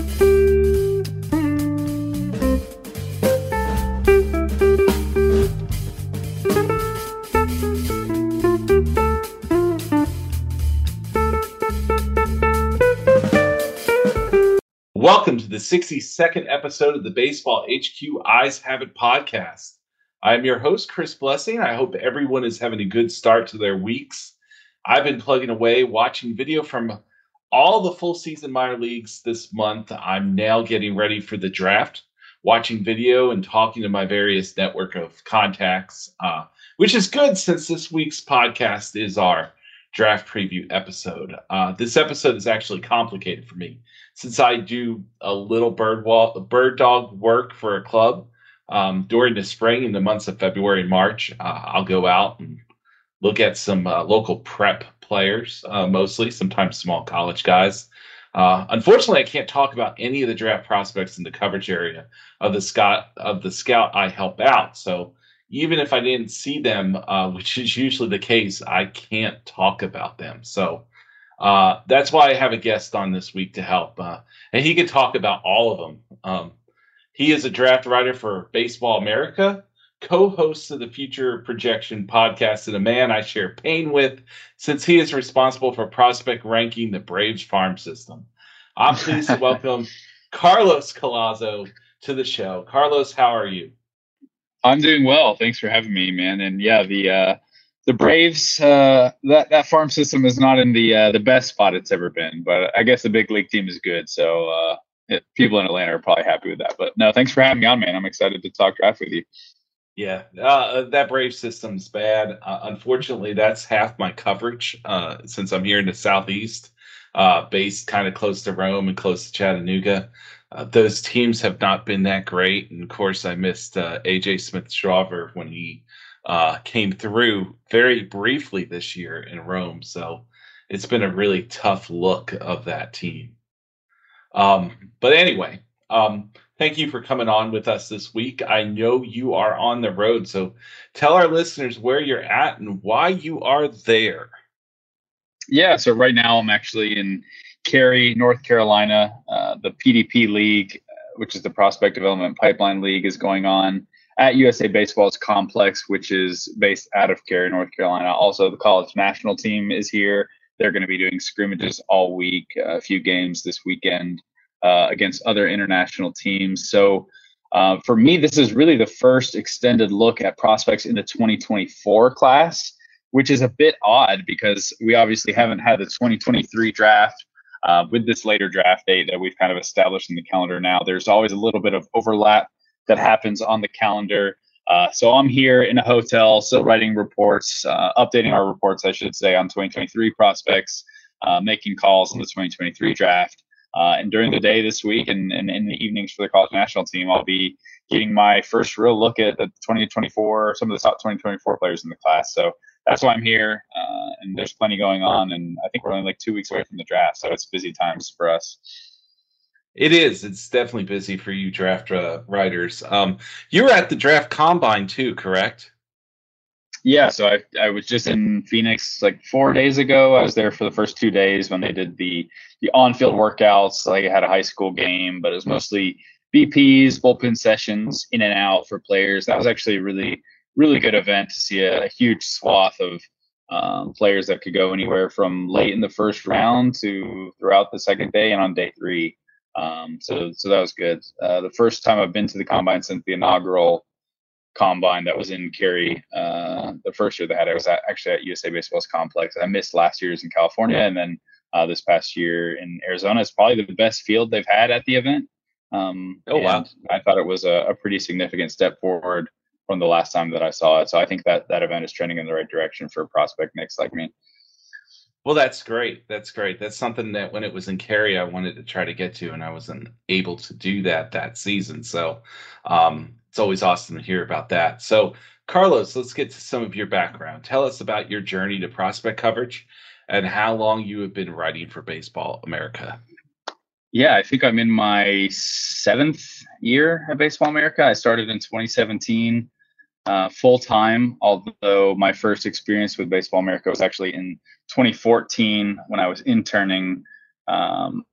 Welcome to the 62nd episode of the Baseball HQ Eyes Have It podcast. I am your host, Chris Blessing. I hope everyone is having a good start to their weeks. I've been plugging away watching video from all the full season minor leagues this month. I'm now getting ready for the draft, watching video and talking to my various network of contacts, uh, which is good since this week's podcast is our draft preview episode. Uh, this episode is actually complicated for me since I do a little bird wall, bird dog work for a club um, during the spring in the months of February and March. Uh, I'll go out and look at some uh, local prep players, uh, mostly sometimes small college guys. Uh, unfortunately, I can't talk about any of the draft prospects in the coverage area of the scout of the scout I help out. So even if I didn't see them, uh, which is usually the case, I can't talk about them. So uh, that's why I have a guest on this week to help, uh, and he can talk about all of them. Um, he is a draft writer for Baseball America, co-host of the Future Projection podcast, and a man I share pain with, since he is responsible for prospect ranking the Braves farm system. I'm pleased to welcome Carlos Collazo to the show. Carlos, how are you? I'm doing well. Thanks for having me, man. And yeah, the uh, the Braves uh, that that farm system is not in the uh, the best spot it's ever been, but I guess the big league team is good. So uh, people in Atlanta are probably happy with that. But no, thanks for having me on, man. I'm excited to talk draft with you. Yeah, uh, that Brave system's bad. Uh, unfortunately, that's half my coverage uh, since I'm here in the southeast, uh, based kind of close to Rome and close to Chattanooga. Uh, those teams have not been that great, and of course, I missed uh, AJ Smith-Shawver when he came through very briefly this year in Rome. So it's been a really tough look of that team. Um, but anyway, um, thank you for coming on with us this week. I know you are on the road, so tell our listeners where you're at and why you are there. Yeah, so right now I'm actually in Cary, North Carolina. Uh, the PDP League, which is the Prospect Development Pipeline League, is going on at USA Baseball's complex, which is based out of Cary, North Carolina. Also, the college national team is here. They're going to be doing scrimmages all week, a few games this weekend uh, against other international teams. So uh, for me, this is really the first extended look at prospects in the 2024 class, which is a bit odd because we obviously haven't had the 2023 draft. Uh, with this later draft date that we've kind of established in the calendar now, there's always a little bit of overlap that happens on the calendar. Uh, so I'm here in a hotel, still writing reports, uh, updating our reports, I should say, on 2023 prospects, uh, making calls on the 2023 draft. Uh, and during the day this week and, and in the evenings for the college national team, I'll be getting my first real look at the 2024, some of the top 2024 players in the class. So that's why I'm here. Uh, and there's plenty going on. And I think we're only like two weeks away from the draft. So it's busy times for us. It is. It's definitely busy for you draft uh, writers. Um, you were at the draft combine too, correct? Yeah. So I, I was just in Phoenix like four days ago. I was there for the first two days when they did the the on field workouts. Like I had a high school game, but it was mostly BPs, bullpen sessions, in and out for players. That was actually a really really good event to see a, a huge swath of um, players that could go anywhere from late in the first round to throughout the second day and on day three. Um, so so that was good. Uh, the first time I've been to the combine since the inaugural combine that was in Cary. Uh, the first year they had it was at, actually at USA Baseball's complex. I missed last year's in California, and then uh, this past year in Arizona. It's probably the best field they've had at the event. Um, oh wow! I thought it was a, a, pretty significant step forward from the last time that I saw it. So I think that that event is trending in the right direction for a prospect mix like me. Well, that's great. That's great. That's something that when it was in Cary, I wanted to try to get to, and I wasn't able to do that that season. So um, it's always awesome to hear about that. So, Carlos, let's get to some of your background. Tell us about your journey to prospect coverage and how long you have been writing for Baseball America. Yeah, I think I'm in my seventh year at Baseball America. I started in 2017 uh, full time, although my first experience with Baseball America was actually in 2014 when I was interning um,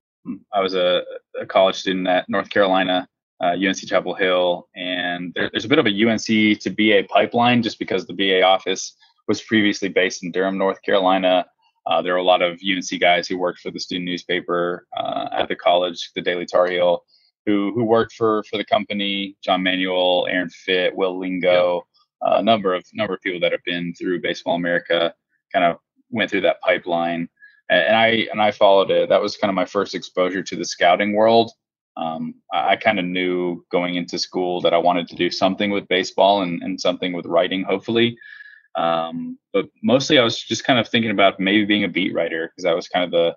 I was a, a, college student at North Carolina, uh, UNC Chapel Hill, and there, there's a bit of a UNC to BA pipeline just because the BA office was previously based in Durham, North Carolina. Uh, there are a lot of UNC guys who worked for the student newspaper uh, at the college, the Daily Tar Heel, who who worked for for the company. John Manuel, Aaron Fitt, Will Lingo, uh, a number of number of people that have been through Baseball America, kind of went through that pipeline, and I and I followed it. That was kind of my first exposure to the scouting world. Um, I, I kind of knew going into school that I wanted to do something with baseball and, and something with writing, hopefully. Um, but mostly I was just kind of thinking about maybe being a beat writer because that was kind of the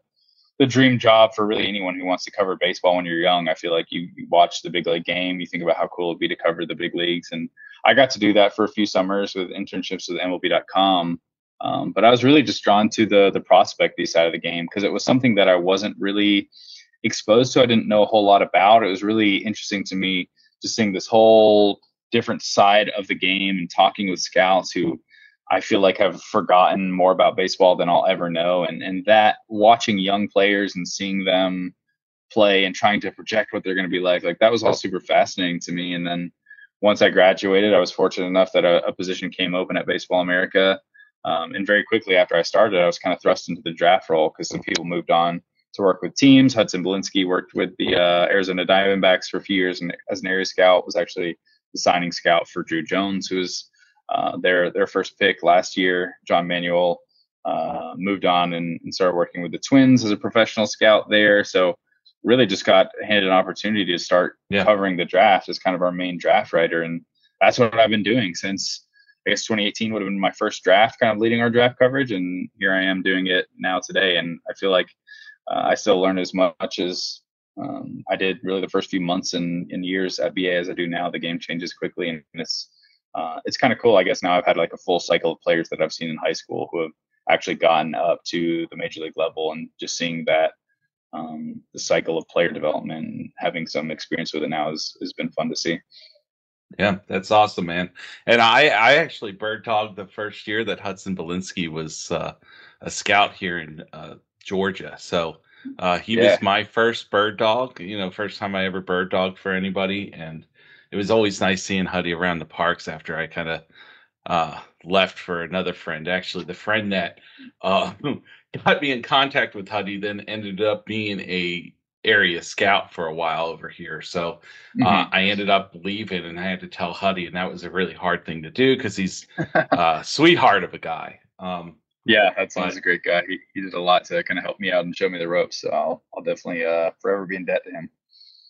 the dream job for really anyone who wants to cover baseball when you're young. I feel like you, you watch the big league game, you think about how cool it'd be to cover the big leagues, and I got to do that for a few summers with internships with MLB.com. Um, but I was really just drawn to the the prospecty side of the game because it was something that I wasn't really exposed to. I didn't know a whole lot about. It was really interesting to me just seeing this whole different side of the game and talking with scouts who I feel like have forgotten more about baseball than I'll ever know. And and that watching young players and seeing them play and trying to project what they're going to be like, like that was all super fascinating to me. And then once I graduated, I was fortunate enough that a, a position came open at Baseball America. Um, and very quickly after I started, I was kind of thrust into the draft role because some people moved on to work with teams. Hudson Belinsky worked with the uh, Arizona Diamondbacks for a few years and as an area scout was actually the signing scout for Druw Jones, who was uh, their their first pick last year, John Manuel, uh, moved on and, and, started working with the Twins as a professional scout there. So really just got handed an opportunity to start yeah. covering the draft as kind of our main draft writer, and that's what I've been doing since I guess 2018 would have been my first draft, kind of leading our draft coverage, and here I am doing it now today. And I feel like uh, I still learn as much as um, I did really the first few months and, and years at BA as I do now. The game changes quickly, and it's uh, it's kind of cool. I guess now I've had like a full cycle of players that I've seen in high school who have actually gotten up to the major league level, and just seeing that um, the cycle of player development and having some experience with it now has, has been fun to see. Yeah, that's awesome, man. And I, I actually bird dogged the first year that Hudson Belinsky was uh, a scout here in uh, Georgia. So uh, he yeah. was my first bird dog. You know, first time I ever bird dogged for anybody, and it was always nice seeing Huddy around the parks after I kind of uh, left for another friend. Actually, the friend that uh, got me in contact with Huddy then ended up being a area scout for a while over here. So uh, mm-hmm. I ended up leaving, and I had to tell Huddy, and that was a really hard thing to do because he's a sweetheart of a guy. Um, yeah, that's but, a great guy. He, he did a lot to kind of help me out and show me the ropes. So I'll I'll definitely uh, forever be in debt to him.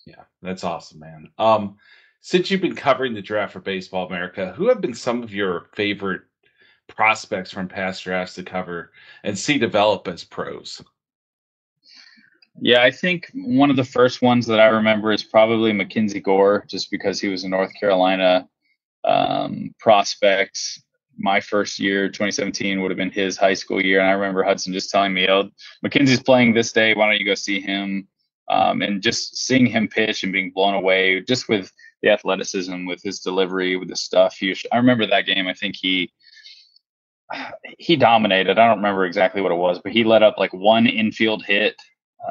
Yeah, that's awesome, man. Um, since you've been covering the draft for Baseball America, who have been some of your favorite prospects from past drafts to cover and see develop as pros? Yeah, I think one of the first ones that I remember is probably Mackenzie Gore, just because he was a North Carolina um, prospect. My first year, 2017, would have been his high school year, and I remember Hudson just telling me, "Oh, Mackenzie's playing this day. Why don't you go see him?" Um, and just seeing him pitch and being blown away, just with the athleticism, with his delivery, with the stuff. He, I remember that game. I think he he dominated. I don't remember exactly what it was, but he let up like one infield hit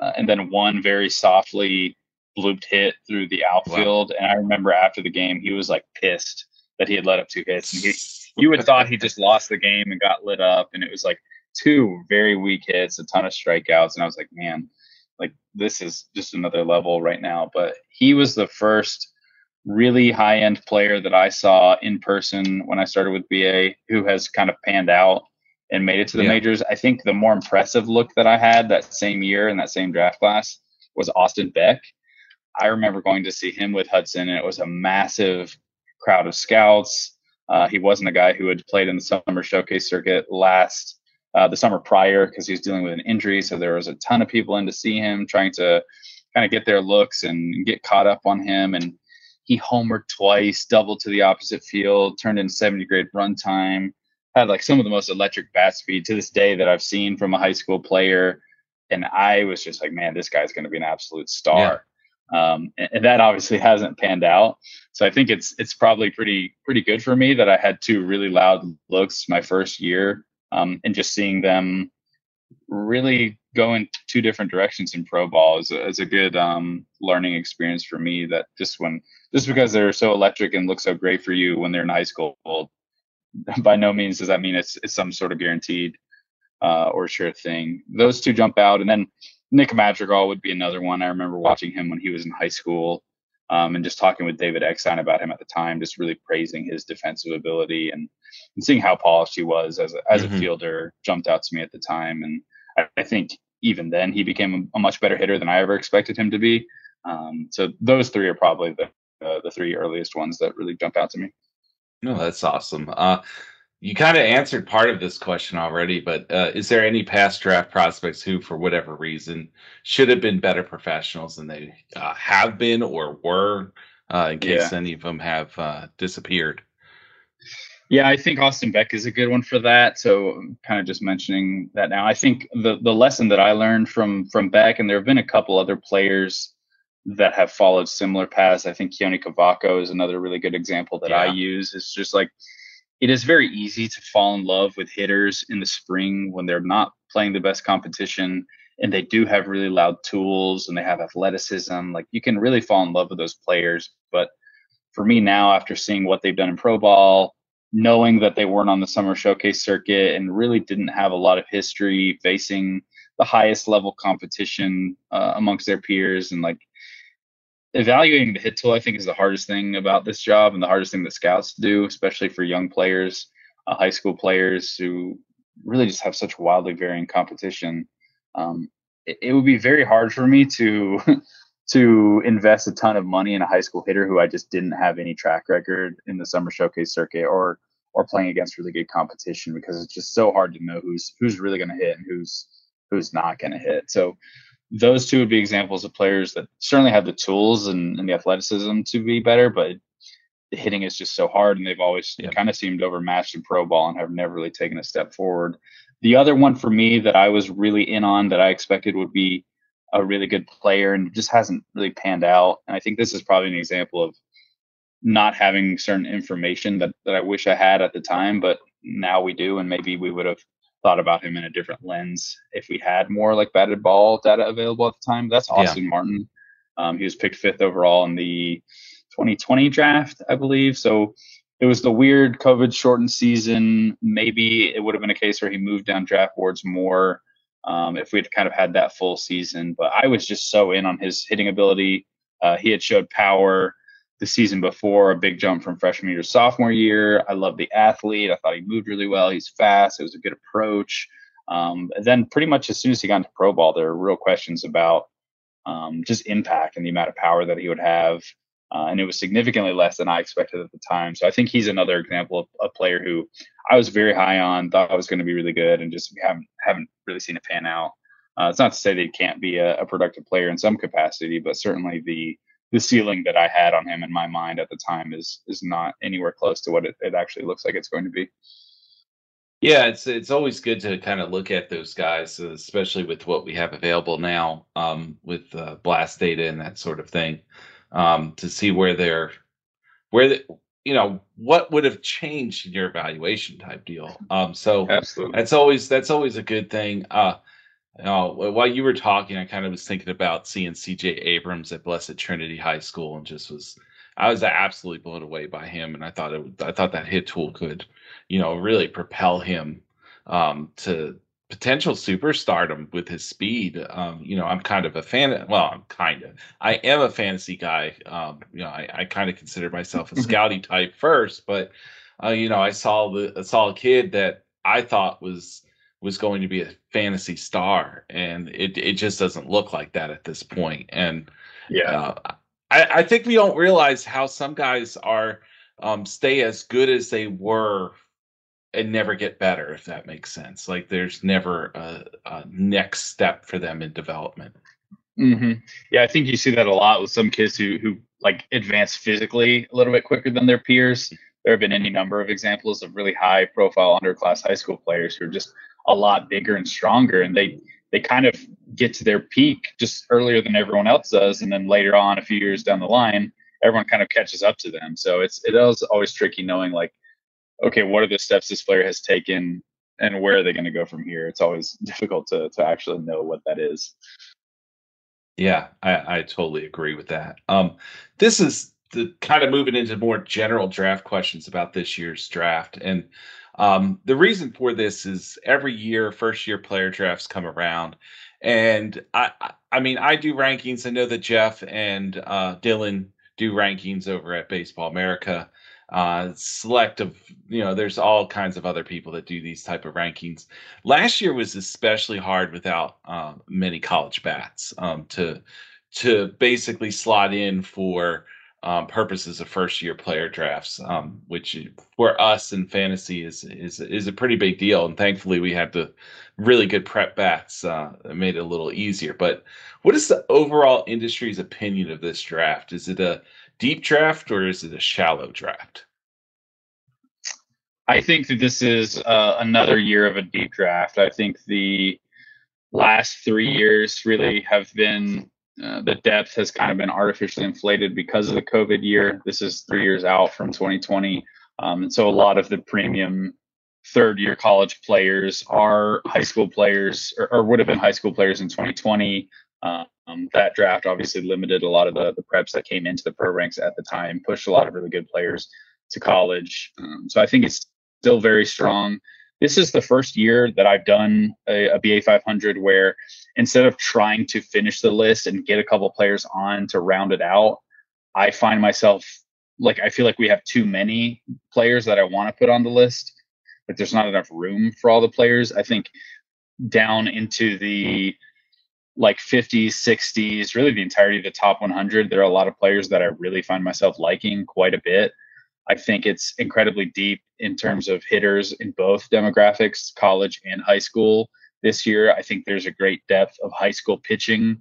uh, and then one very softly blooped hit through the outfield. Wow. And I remember after the game, he was like pissed that he had let up two hits. And he, you would thought he just lost the game and got lit up. And it was like two very weak hits, a ton of strikeouts. And I was like, man, like this is just another level right now. But he was the first really high end player that I saw in person when I started with BA who has kind of panned out and made it to the yeah. majors. I think the more impressive look that I had that same year in that same draft class was Austin Beck. I remember going to see him with Hudson, and it was a massive crowd of scouts. Uh, he wasn't a guy who had played in the summer showcase circuit last uh, the summer prior because he was dealing with an injury. So there was a ton of people in to see him, trying to kind of get their looks and get caught up on him. And he homered twice, doubled to the opposite field, turned in 70 grade run time, had like some of the most electric bat speed to this day that I've seen from a high school player. And I was just like, man, this guy's going to be an absolute star. Yeah. Um, and, and, that obviously hasn't panned out. So I think it's it's probably pretty pretty good for me that I had two really loud looks my first year, um, and just seeing them really go in two different directions in pro ball is a, is a good um, learning experience for me. That just when just because they're so electric and look so great for you when they're in high school, by no means does that mean it's it's some sort of guaranteed uh, or sure thing. Those two jump out, and then Nick Madrigal would be another one. I remember watching him when he was in high school. Um, and just talking with David Eckstein about him at the time, just really praising his defensive ability and, and seeing how polished he was as a, as mm-hmm. a fielder jumped out to me at the time. And I, I think even then he became a, much better hitter than I ever expected him to be. Um, so those three are probably the uh, the three earliest ones that really jump out to me. No, that's awesome. Uh, you kind of answered part of this question already, but uh, is there any past draft prospects who, for whatever reason, should have been better professionals than they uh, have been or were, uh, in case yeah. any of them have uh, disappeared? Yeah, I think Austin Beck is a good one for that. So, kind of just mentioning that now. I think the the lesson that I learned from from Beck, and there have been a couple other players that have followed similar paths. I think Keoni Cavaco is another really good example that yeah. I use. It's just like it is very easy to fall in love with hitters in the spring when they're not playing the best competition and they do have really loud tools and they have athleticism. Like you can really fall in love with those players. But for me now, after seeing what they've done in pro ball, knowing that they weren't on the summer showcase circuit and really didn't have a lot of history facing the highest level competition uh, amongst their peers and like evaluating the hit tool, I think, is the hardest thing about this job and the hardest thing that scouts do, especially for young players, uh, high school players who really just have such wildly varying competition. Um, it, it, would be very hard for me to to invest a ton of money in a high school hitter who I just didn't have any track record in the summer showcase circuit or or playing against really good competition because it's just so hard to know who's who's really going to hit and who's who's not going to hit. So those two would be examples of players that certainly have the tools and, and the athleticism to be better, but the hitting is just so hard, and they've always yeah. kind of seemed overmatched in pro ball and have never really taken a step forward. The other one for me that I was really in on that I expected would be a really good player and just hasn't really panned out. And I think this is probably an example of not having certain information that, that I wish I had at the time, but now we do, and maybe we would have thought about him in a different lens if we had more like batted ball data available at the time. That's Austin yeah. Martin. Um, he was picked fifth overall in the 2020 draft, I believe. So it was the weird COVID shortened season. Maybe it would have been a case where he moved down draft boards more um, if we'd kind of had that full season. But I was just so in on his hitting ability. Uh, he had showed power the season before, a big jump from freshman year to sophomore year. I love the athlete. I thought he moved really well. He's fast. It was a good approach. Um, then pretty much as soon as he got into pro ball, there were real questions about um, just impact and the amount of power that he would have. Uh, and it was significantly less than I expected at the time. So I think he's another example of a player who I was very high on, thought I was going to be really good, and just haven't haven't really seen it pan out. Uh, it's not to say that he can't be a, a productive player in some capacity, but certainly the the ceiling that I had on him in my mind at the time is is not anywhere close to what it, it actually looks like it's going to be. Yeah, it's it's always good to kind of look at those guys, especially with what we have available now um, with uh, blast data and that sort of thing, um, to see where they're where the, you know what would have changed in your evaluation type deal. Um, so Absolutely. that's always that's always a good thing. Uh, Oh, while you were talking, I kind of was thinking about seeing CJ Abrams at Blessed Trinity High School, and just was I was absolutely blown away by him, and I thought it I thought that hit tool could, you know, really propel him um, to potential superstardom with his speed. Um, you know, I'm kind of a fan. Well, I'm kind of. I am a fantasy guy. Um, you know, I, I kind of consider myself a scouty type first, but uh, you know, I saw the I saw a kid that I thought was was going to be a fantasy star, and it it just doesn't look like that at this point. And yeah, uh, I, I think we don't realize how some guys are um, stay as good as they were and never get better, if that makes sense. Like there's never a, a next step for them in development. Mm-hmm. Yeah, I think you see that a lot with some kids who who like advance physically a little bit quicker than their peers. There have been any number of examples of really high profile underclass high school players who are just a lot bigger and stronger and they they kind of get to their peak just earlier than everyone else does and then later on a few years down the line everyone kind of catches up to them so it's it is always tricky knowing like okay what are the steps this player has taken and where are they going to go from here? It's always difficult to to actually know what that is. Yeah, I, I totally agree with that. Um, this is the kind of moving into more general draft questions about this year's draft, and um, the reason for this is every year, first year player drafts come around, and I, I mean, I do rankings. I know that Jeff and uh, Dylan do rankings over at Baseball America. Uh, selective, you know, there's all kinds of other people that do these type of rankings. Last year was especially hard without uh, many college bats um, to to basically slot in for um, purposes of first year player drafts, um, which for us in fantasy is is is a pretty big deal. And thankfully, we have the really good prep bats uh, that made it a little easier. But what is the overall industry's opinion of this draft? Is it a deep draft or is it a shallow draft? I think that this is uh, another year of a deep draft. I think the last three years really have been uh, the depth has kind of been artificially inflated because of the COVID year. This is three years out from 2020. Um, and so a lot of the premium third year college players are high school players or, or would have been high school players in 2020. Um, that draft obviously limited a lot of the, the preps that came into the pro ranks at the time, pushed a lot of really good players to college. Um, so I think it's still very strong this is the first year that I've done a, a, BA 500 where instead of trying to finish the list and get a couple players on to round it out, I find myself like I feel like we have too many players that I want to put on the list. Like there's not enough room for all the players. I think down into the like 50s, 60s, really the entirety of the top 100, there are a lot of players that I really find myself liking quite a bit. I think it's incredibly deep in terms of hitters in both demographics, college and high school this year. I think there's a great depth of high school pitching.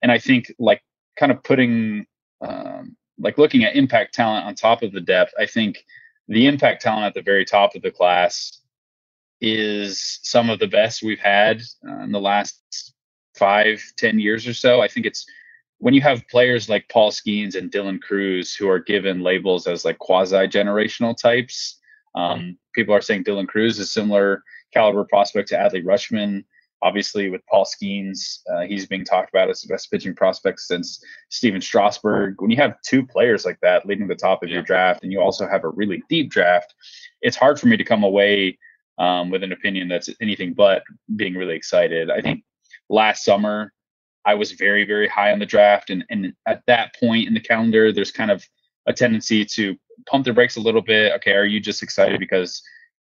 And I think, like, kind of putting, um, like, looking at impact talent on top of the depth, I think the impact talent at the very top of the class is some of the best we've had uh, in the last five, ten years or so. I think it's when you have players like Paul Skenes and Dylan Crews who are given labels as like quasi generational types, um, people are saying Dylan Crews is similar caliber prospect to Adley Rutschman. Obviously, with Paul Skenes, uh, he's being talked about as the best pitching prospect since Stephen Strasburg. When you have two players like that leading the top of your draft, and you also have a really deep draft, it's hard for me to come away um, with an opinion that's anything but being really excited. I think last summer I was very, very high on the draft. And, and at that point in the calendar, there's kind of a tendency to pump the brakes a little bit. Okay, are you just excited because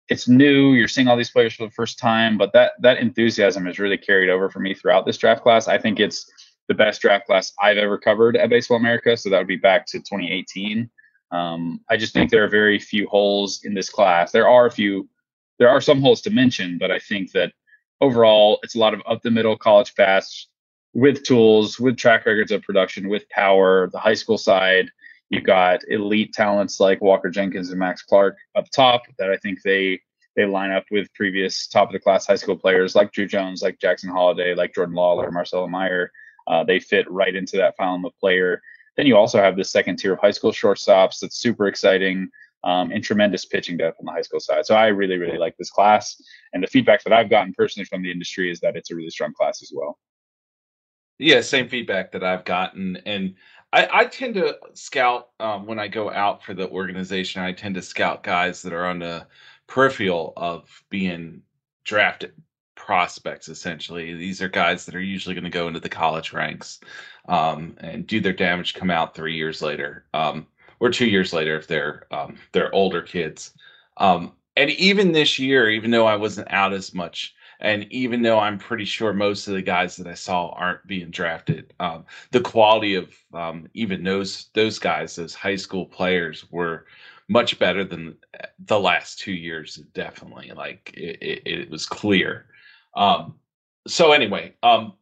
it's new? You're seeing all these players for the first time, but that that enthusiasm has really carried over for me throughout this draft class. I think it's the best draft class I've ever covered at Baseball America. So that would be back to 2018. Um, I just think there are very few holes in this class. There are a few, there are some holes to mention, but I think that overall it's a lot of up the middle college pass with tools, with track records of production, with power. The high school side, you've got elite talents like Walker Jenkins and Max Clark up top that I think they they line up with previous top of the class high school players like Druw Jones, like Jackson Holliday, like Jordan Lawlar, Marcelo Meyer. Uh, they fit right into that column of player. Then you also have the second tier of high school shortstops that's super exciting um, and tremendous pitching depth on the high school side. So I really, really like this class. And the feedback that I've gotten personally from the industry is that it's a really strong class as well. Yeah, same feedback that I've gotten, and I, I tend to scout um, when I go out for the organization. I tend to scout guys that are on the peripheral of being drafted prospects. Essentially, these are guys that are usually going to go into the college ranks um, and do their damage, come out three years later, um, or two years later if they're um, they're older kids. Um, and even this year, even though I wasn't out as much and even though I'm pretty sure most of the guys that I saw aren't being drafted, um, the quality of um, even those those guys, those high school players, were much better than the last two years. Definitely, like it, it, it was clear. Um, so anyway, um,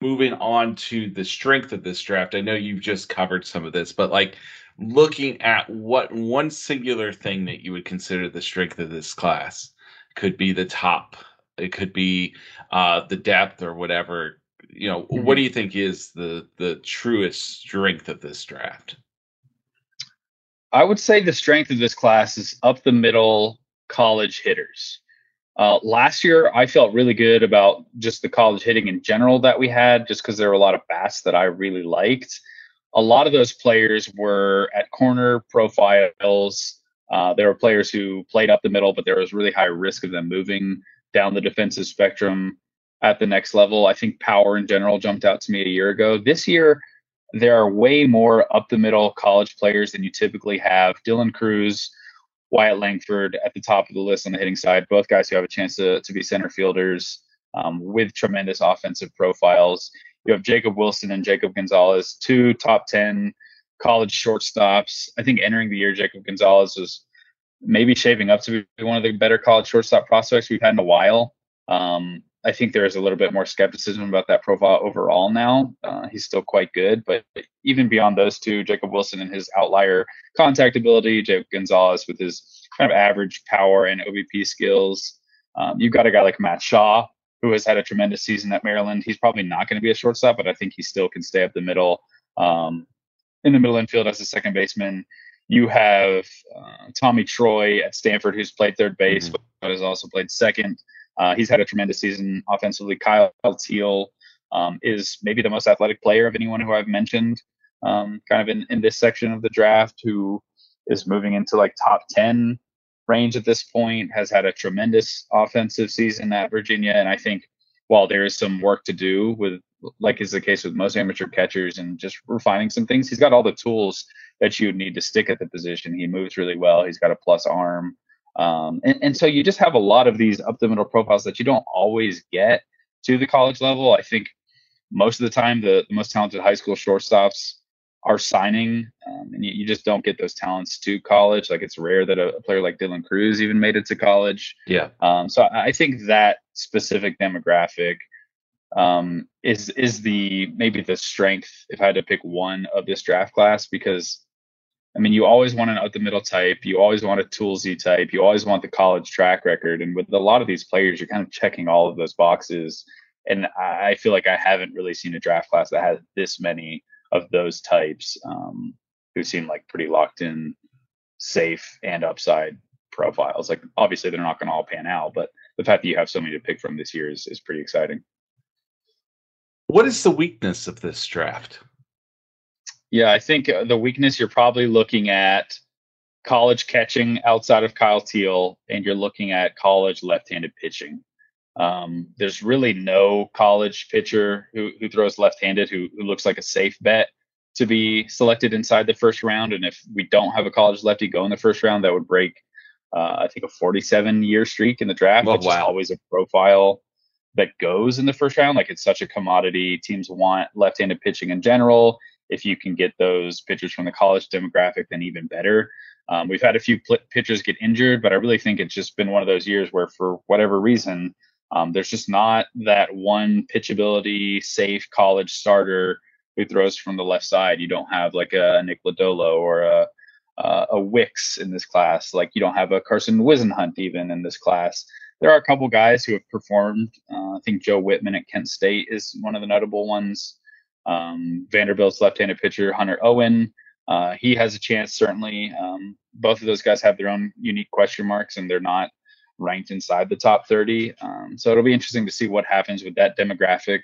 moving on to the strength of this draft. I know you've just covered some of this, but like looking at what one singular thing that you would consider the strength of this class could be the top it could be uh, the depth or whatever. You know, mm-hmm. what do you think is the the truest strength of this draft? I would say the strength of this class is up the middle college hitters. Uh, last year, I felt really good about just the college hitting in general that we had, just because there were a lot of bats that I really liked. A lot of those players were at corner profiles. Uh, there were players who played up the middle, but there was really high risk of them moving down the defensive spectrum at the next level. I think power in general jumped out to me a year ago. This year, there are way more up the middle college players than you typically have. Dylan Crews, Wyatt Langford at the top of the list on the hitting side, both guys who have a chance to, to be center fielders um, with tremendous offensive profiles. You have Jacob Wilson and Jacob Gonzalez, two top 10 college shortstops. I think entering the year, Jacob Gonzalez was maybe shaping up to be one of the better college shortstop prospects we've had in a while. Um, I think there is a little bit more skepticism about that profile overall now. Uh, he's still quite good, but even beyond those two, Jacob Wilson and his outlier contact ability, Jacob Gonzalez with his kind of average power and OBP skills. Um, you've got a guy like Matt Shaw, who has had a tremendous season at Maryland. He's probably not going to be a shortstop, but I think he still can stay up the middle, um, in the middle infield as a second baseman. You have uh, Tommy Troy at Stanford, who's played third base, mm-hmm. but has also played second. Uh, he's had a tremendous season offensively. Kyle Teel um, is maybe the most athletic player of anyone who I've mentioned, um, kind of in, in this section of the draft, who is moving into like top 10 range at this point, has had a tremendous offensive season at Virginia. And I think while there is some work to do with, like is the case with most amateur catchers and just refining some things, he's got all the tools that you need to stick at the position. He moves really well. He's got a plus arm. Um, and, and so you just have a lot of these up the middle profiles that you don't always get to the college level. I think most of the time the, the most talented high school shortstops are signing, um, and you, you, just don't get those talents to college. Like it's rare that a, a, player like Dylan Crews even made it to college. Yeah. Um, so I think that specific demographic um, is is the maybe the strength if I had to pick one of this draft class because I mean, you always want an out the middle type. You always want a toolsy type. You always want the college track record. And with a lot of these players, you're kind of checking all of those boxes. And I feel like I haven't really seen a draft class that has this many of those types um, who seem like pretty locked in, safe, and upside profiles. Like, obviously, they're not going to all pan out, but the fact that you have so many to pick from this year is, is pretty exciting. What is the weakness of this draft? Yeah, I think uh, the weakness you're probably looking at college catching outside of Kyle Teel, and you're looking at college left-handed pitching. Um, there's really no college pitcher who, who throws left-handed who, who looks like a safe bet to be selected inside the first round. And if we don't have a college lefty go in the first round, that would break, uh, I think, a 47 year streak in the draft, oh, which wow. is always a profile that goes in the first round. Like it's such a commodity. Teams want left-handed pitching in general if you can get those pitchers from the college demographic, then even better. Um, we've had a few pl- pitchers get injured, but I really think it's just been one of those years where, for whatever reason, um, there's just not that one pitchability safe college starter who throws from the left side. You don't have like a Nick Lodolo or a uh, a Wicks in this class. Like you don't have a Carson Whisenhunt even in this class. There are a couple guys who have performed. Uh, I think Joe Whitman at Kent State is one of the notable ones. Um, Vanderbilt's left-handed pitcher Hunter Owen, uh, he has a chance certainly. Um, both of those guys have their own unique question marks, and they're not ranked inside the top 30. Um, so it'll be interesting to see what happens with that demographic,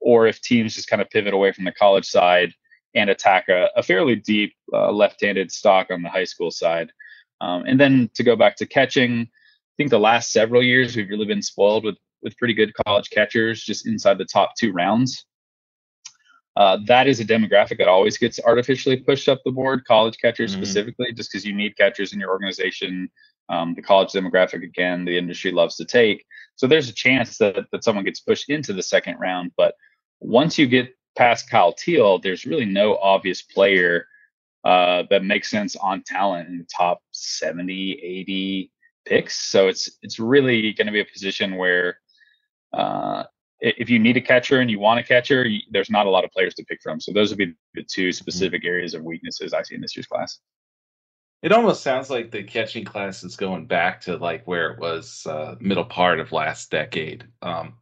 or if teams just kind of pivot away from the college side and attack a, a fairly deep uh, left-handed stock on the high school side. Um, and then to go back to catching, I think the last several years we've really been spoiled with with pretty good college catchers just inside the top two rounds. Uh, that is a demographic that always gets artificially pushed up the board, college catchers mm-hmm. specifically, just because you need catchers in your organization. Um, the college demographic, again, the industry loves to take. So there's a chance that, that someone gets pushed into the second round. But once you get past Kyle Teel there's really no obvious player uh, that makes sense on talent in the top 70, 80 picks. So it's it's really going to be a position where uh, if you need a catcher and you want a catcher, you, there's not a lot of players to pick from. So those would be the two mm-hmm. specific areas of weaknesses I see in this year's class. It almost sounds like the catching class is going back to like where it was uh, middle part of last decade, um,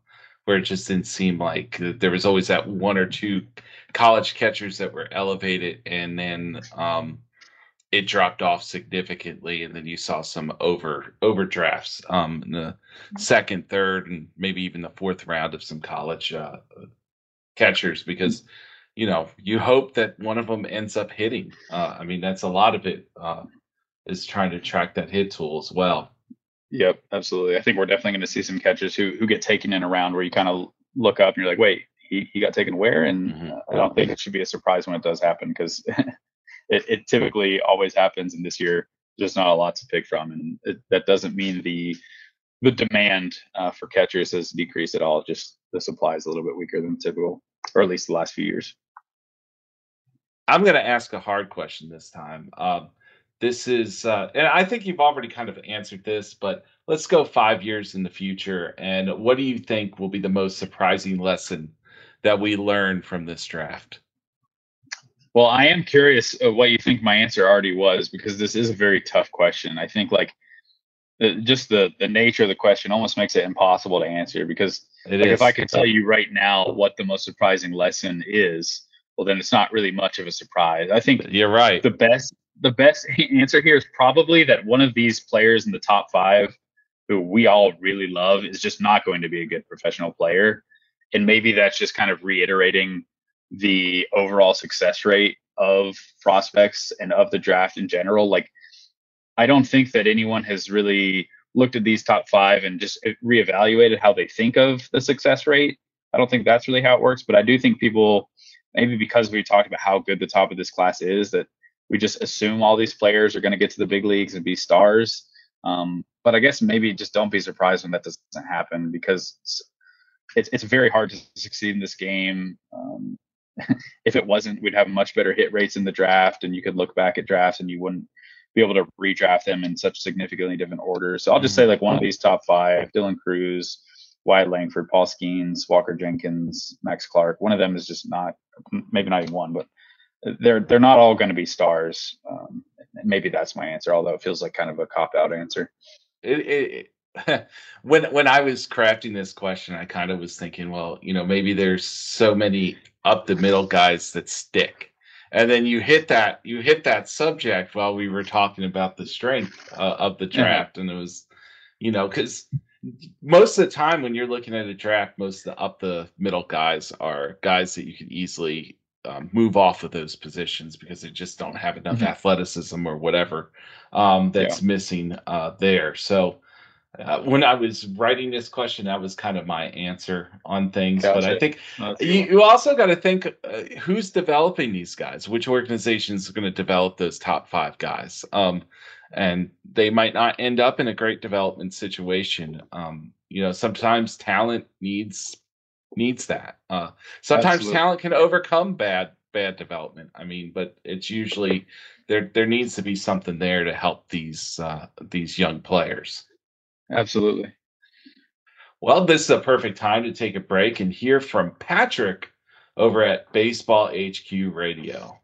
where it just didn't seem like there was always that one or two college catchers that were elevated, and then um, it dropped off significantly, and then you saw some over overdrafts um, in the second, third, and maybe even the fourth round of some college uh, catchers because you know you hope that one of them ends up hitting. Uh, I mean, that's a lot of it uh, is trying to track that hit tool as well. Yep, absolutely. I think we're definitely going to see some catches who who get taken in a round where you kind of look up and you're like, wait, he, he got taken where? And mm-hmm. I don't think it should be a surprise when it does happen because it, it typically always happens. And this year, there's not a lot to pick from, and it, that doesn't mean the the demand uh, for catchers has decreased at all. Just the supply is a little bit weaker than typical, or at least the last few years. I'm going to ask a hard question this time. Um, this is, uh, and I think you've already kind of answered this, but let's go five years in the future. And what do you think will be the most surprising lesson that we learn from this draft? Well, I am curious what you think my answer already was because this is a very tough question. I think like Uh, just the the nature of the question almost makes it impossible to answer because like, if I could tell you right now what the most surprising lesson is, well then it's not really much of a surprise. I think you're right. The best the best answer here is probably that one of these players in the top 5 who we all really love is just not going to be a good professional player. And maybe that's just kind of reiterating the overall success rate of prospects and of the draft in general. Like, I don't think that anyone has really looked at these top five and just reevaluated how they think of the success rate. I don't think that's really how it works, but I do think people, maybe because we talked about how good the top of this class is, that we just assume all these players are going to get to the big leagues and be stars. Um, but I guess maybe just don't be surprised when that doesn't happen because it's it's very hard to succeed in this game. Um, if it wasn't, we'd have much better hit rates in the draft, and you could look back at drafts and you wouldn't be able to redraft them in such significantly different orders. So I'll just say like one of these top five: Dylan Crews, Wyatt Langford, Paul Skenes, Walker Jenkins, Max Clark. One of them is just not, maybe not even one, but they're they're not all going to be stars. Um, maybe that's my answer, although it feels like kind of a cop out answer. It, it, when when I was crafting this question, I kind of was thinking, well, you know, maybe there's so many up the middle guys that stick, and then you hit that you hit that subject while we were talking about the strength uh, of the draft, mm-hmm. and it was, you know, because most of the time when you're looking at a draft, most of the up the middle guys are guys that you can easily um, move off of those positions because they just don't have enough mm-hmm. athleticism or whatever um, that's yeah. missing uh, there. So uh, when I was writing this question, that was kind of my answer on things. Gotcha. But I think you, you, also got to think uh, who's developing these guys, which organizations are going to develop those top five guys. Um, and they might not end up in a great development situation. Um, you know, sometimes talent needs needs that. Uh, sometimes Absolutely. talent can overcome bad bad development. I mean, but it's usually there there needs to be something there to help these uh, these young players. Absolutely. Well, this is a perfect time to take a break and hear from Patrick over at Baseball HQ Radio.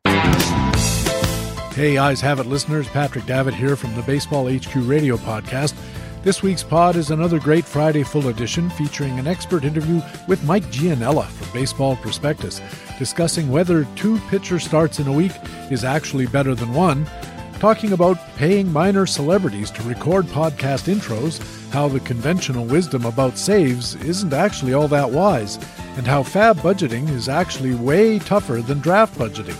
Hey, Eyes Have It listeners, Patrick Davitt here from the Baseball HQ Radio podcast. This week's pod is another great Friday full edition featuring an expert interview with Mike Gianella from Baseball Prospectus, discussing whether two pitcher starts in a week is actually better than one, talking about paying minor celebrities to record podcast intros, how the conventional wisdom about saves isn't actually all that wise, and how FAAB budgeting is actually way tougher than draft budgeting.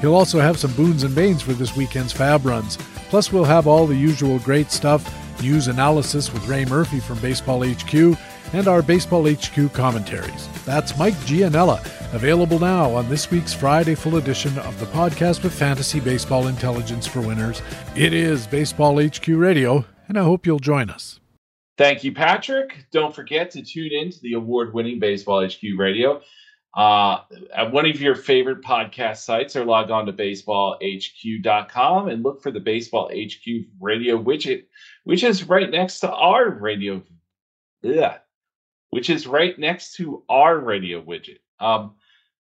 He'll also have some boons and banes for this weekend's FAAB runs. Plus, we'll have all the usual great stuff news analysis with Ray Murphy from Baseball HQ, and our Baseball HQ commentaries. That's Mike Gianella, available now on this week's Friday full edition of the podcast with fantasy baseball intelligence for winners. It is Baseball HQ Radio, and I hope you'll join us. Thank you, Patrick. Don't forget to tune in to the award winning Baseball HQ Radio uh, at one of your favorite podcast sites or log on to baseballhq.com and look for the Baseball HQ radio widget which is right next to our radio. Yeah, which is right next to our radio widget. Um,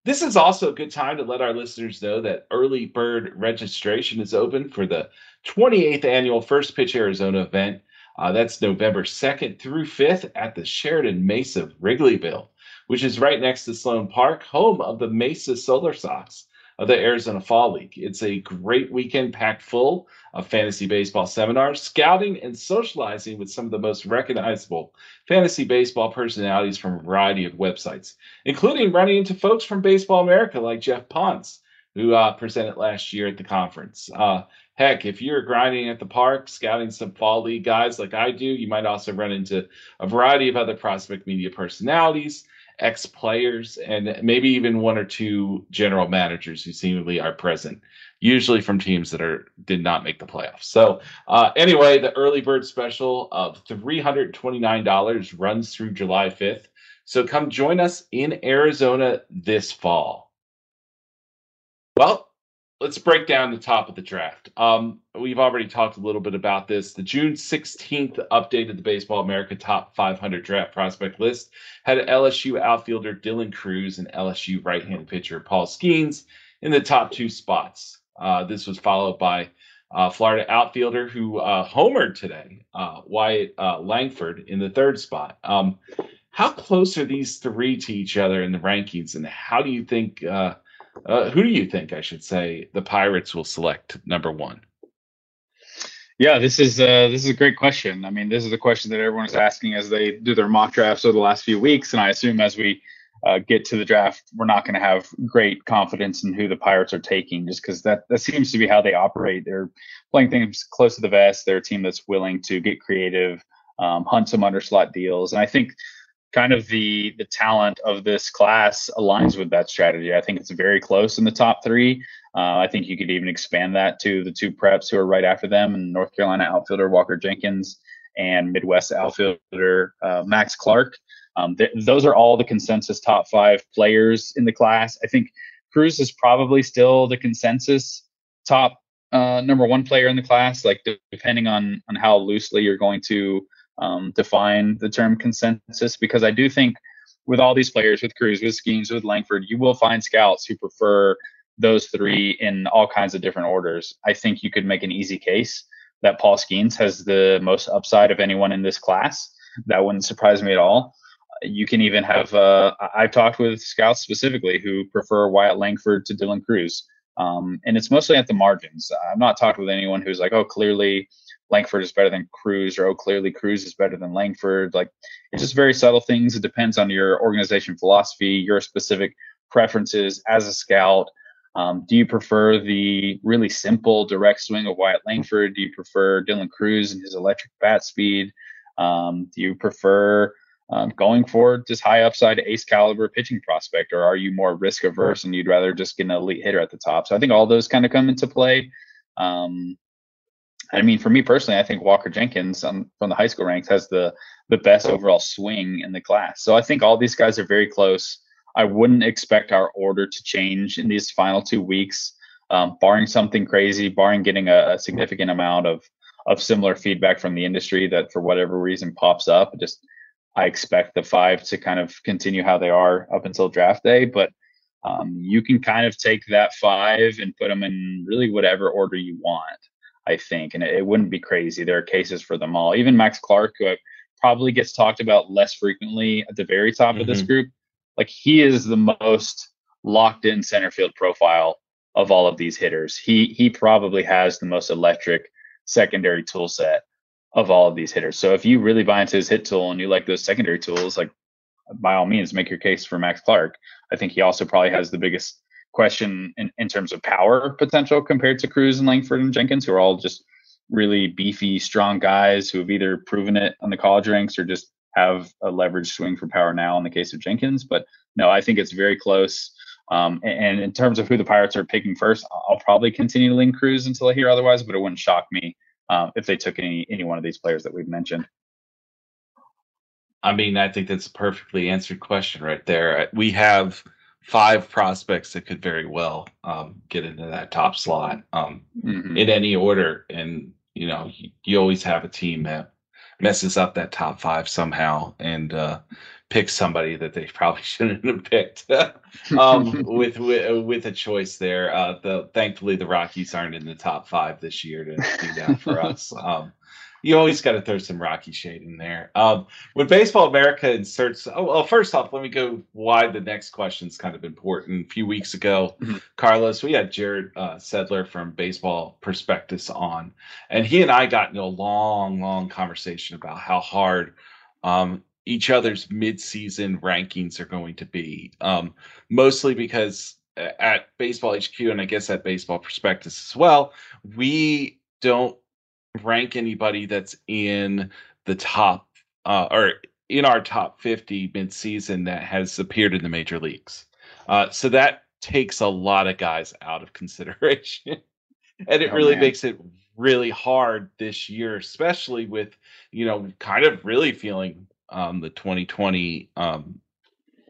this is also a good time to let our listeners know that early bird registration is open for the 28th annual First Pitch Arizona event. Uh, that's November 2nd through 5th at the Sheraton Mesa Wrigleyville, which is right next to Sloan Park, home of the Mesa Solar Sox. Of the Arizona Fall League. It's a great weekend packed full of fantasy baseball seminars, scouting, and socializing with some of the most recognizable fantasy baseball personalities from a variety of websites, including running into folks from Baseball America like Geoff Pontes, who uh, presented last year at the conference. Uh, heck, if you're grinding at the park, scouting some fall league guys like I do, you might also run into a variety of other prospect media personalities ex players, and maybe even one or two general managers who seemingly are present, usually from teams that are did not make the playoffs. So uh, anyway, the early bird special of three hundred twenty nine dollars runs through July fifth. So come join us in Arizona this fall. Well, let's break down the top of the draft. Um, we've already talked a little bit about this. The June 16th update of the Baseball America Top 500 Draft Prospect List had LSU outfielder Dylan Crews and LSU right-hand pitcher Paul Skenes in the top two spots. Uh, this was followed by uh, Florida outfielder who uh, homered today, uh, Wyatt uh, Langford, in the third spot. Um, how close are these three to each other in the rankings, and how do you think uh, who do you think I should say the Pirates will select number one? Yeah, this is uh, this is a great question. I mean, this is a question that everyone's asking as they do their mock drafts over the last few weeks, and I assume as we uh, get to the draft, we're not going to have great confidence in who the Pirates are taking, just because that that seems to be how they operate. They're playing things close to the vest. They're a team that's willing to get creative, um, hunt some underslot deals, and I think kind of the the talent of this class aligns with that strategy. I think it's very close in the top three. Uh, I think you could even expand that to the two preps who are right after them, and North Carolina outfielder Walker Jenkins and Midwest outfielder uh, Max Clark. Um, th- those are all the consensus top five players in the class. I think Crews is probably still the consensus top uh, number one player in the class. Like depending on on how loosely you're going to um, define the term consensus because I do think with all these players, with Crews, with Skenes, with Langford, you will find scouts who prefer those three in all kinds of different orders. I think you could make an easy case that Paul Skenes has the most upside of anyone in this class. That wouldn't surprise me at all. You can even have, uh, I've talked with scouts specifically who prefer Wyatt Langford to Dylan Crews. Um, and it's mostly at the margins. I've not talked with anyone who's like, oh, clearly Langford is better than Crews, or oh, clearly Crews is better than Langford. Like it's just very subtle things. It depends on your organization philosophy, your specific preferences as a scout. Um, do you prefer the really simple direct swing of Wyatt Langford? Do you prefer Dylan Crews and his electric bat speed? Um, do you prefer um, going for just high upside ace caliber pitching prospect, or are you more risk averse and you'd rather just get an elite hitter at the top? So I think all those kind of come into play. Um, I mean, for me personally, I think Walker Jenkins from the high school ranks has the the best overall swing in the class. So I think all these guys are very close. I wouldn't expect our order to change in these final two weeks, um, barring something crazy, barring getting a, a, significant amount of of similar feedback from the industry that for whatever reason pops up. Just I expect the five to kind of continue how they are up until draft day, but um, you can kind of take that five and put them in really whatever order you want. I think, and it, it, wouldn't be crazy. There are cases for them all. Even Max Clark, who probably gets talked about less frequently at the very top mm-hmm. of this mm-hmm. group, like he is the most locked in center field profile of all of these hitters. He he probably has the most electric secondary tool set of all of these hitters. So if you really buy into his hit tool and you like those secondary tools, like by all means make your case for Max Clark. I think he also probably has the biggest question in, in terms of power potential compared to Crews and Langford and Jenkins, who are all just really beefy, strong guys who have either proven it on the college ranks or just have a leverage swing for power now in the case of Jenkins. But no, I think it's very close. Um, and, and, in terms of who the Pirates are picking first, I'll probably continue to lean Crews until I hear otherwise, but it wouldn't shock me um, if they took any any one of these players that we've mentioned. I mean, I think that's a perfectly answered question right there. We have five prospects that could very well um, get into that top slot um, mm-hmm. in any order. And, you know, you, you, always have a team that messes up that top five somehow and uh, picks somebody that they probably shouldn't have picked um, with, with, with a choice there. Uh, the thankfully the Rockies aren't in the top five this year to do that for us. Um, you always got to throw some Rocky shade in there. Um, when Baseball America inserts, oh well, first off, let me go why the next question is kind of important. A few weeks ago, mm-hmm. Carlos, we had Jarrett uh, Seidler from Baseball Prospectus on, and he and I got into a long, long conversation about how hard um, each other's midseason rankings are going to be. Um, mostly because at Baseball HQ and I guess at Baseball Prospectus as well, we don't rank anybody that's in the top uh, or in our top 50 midseason that has appeared in the major leagues. Uh, so that takes a lot of guys out of consideration. and it oh, really man. makes it really hard this year, especially with, you know, kind of really feeling um, the 2020 um,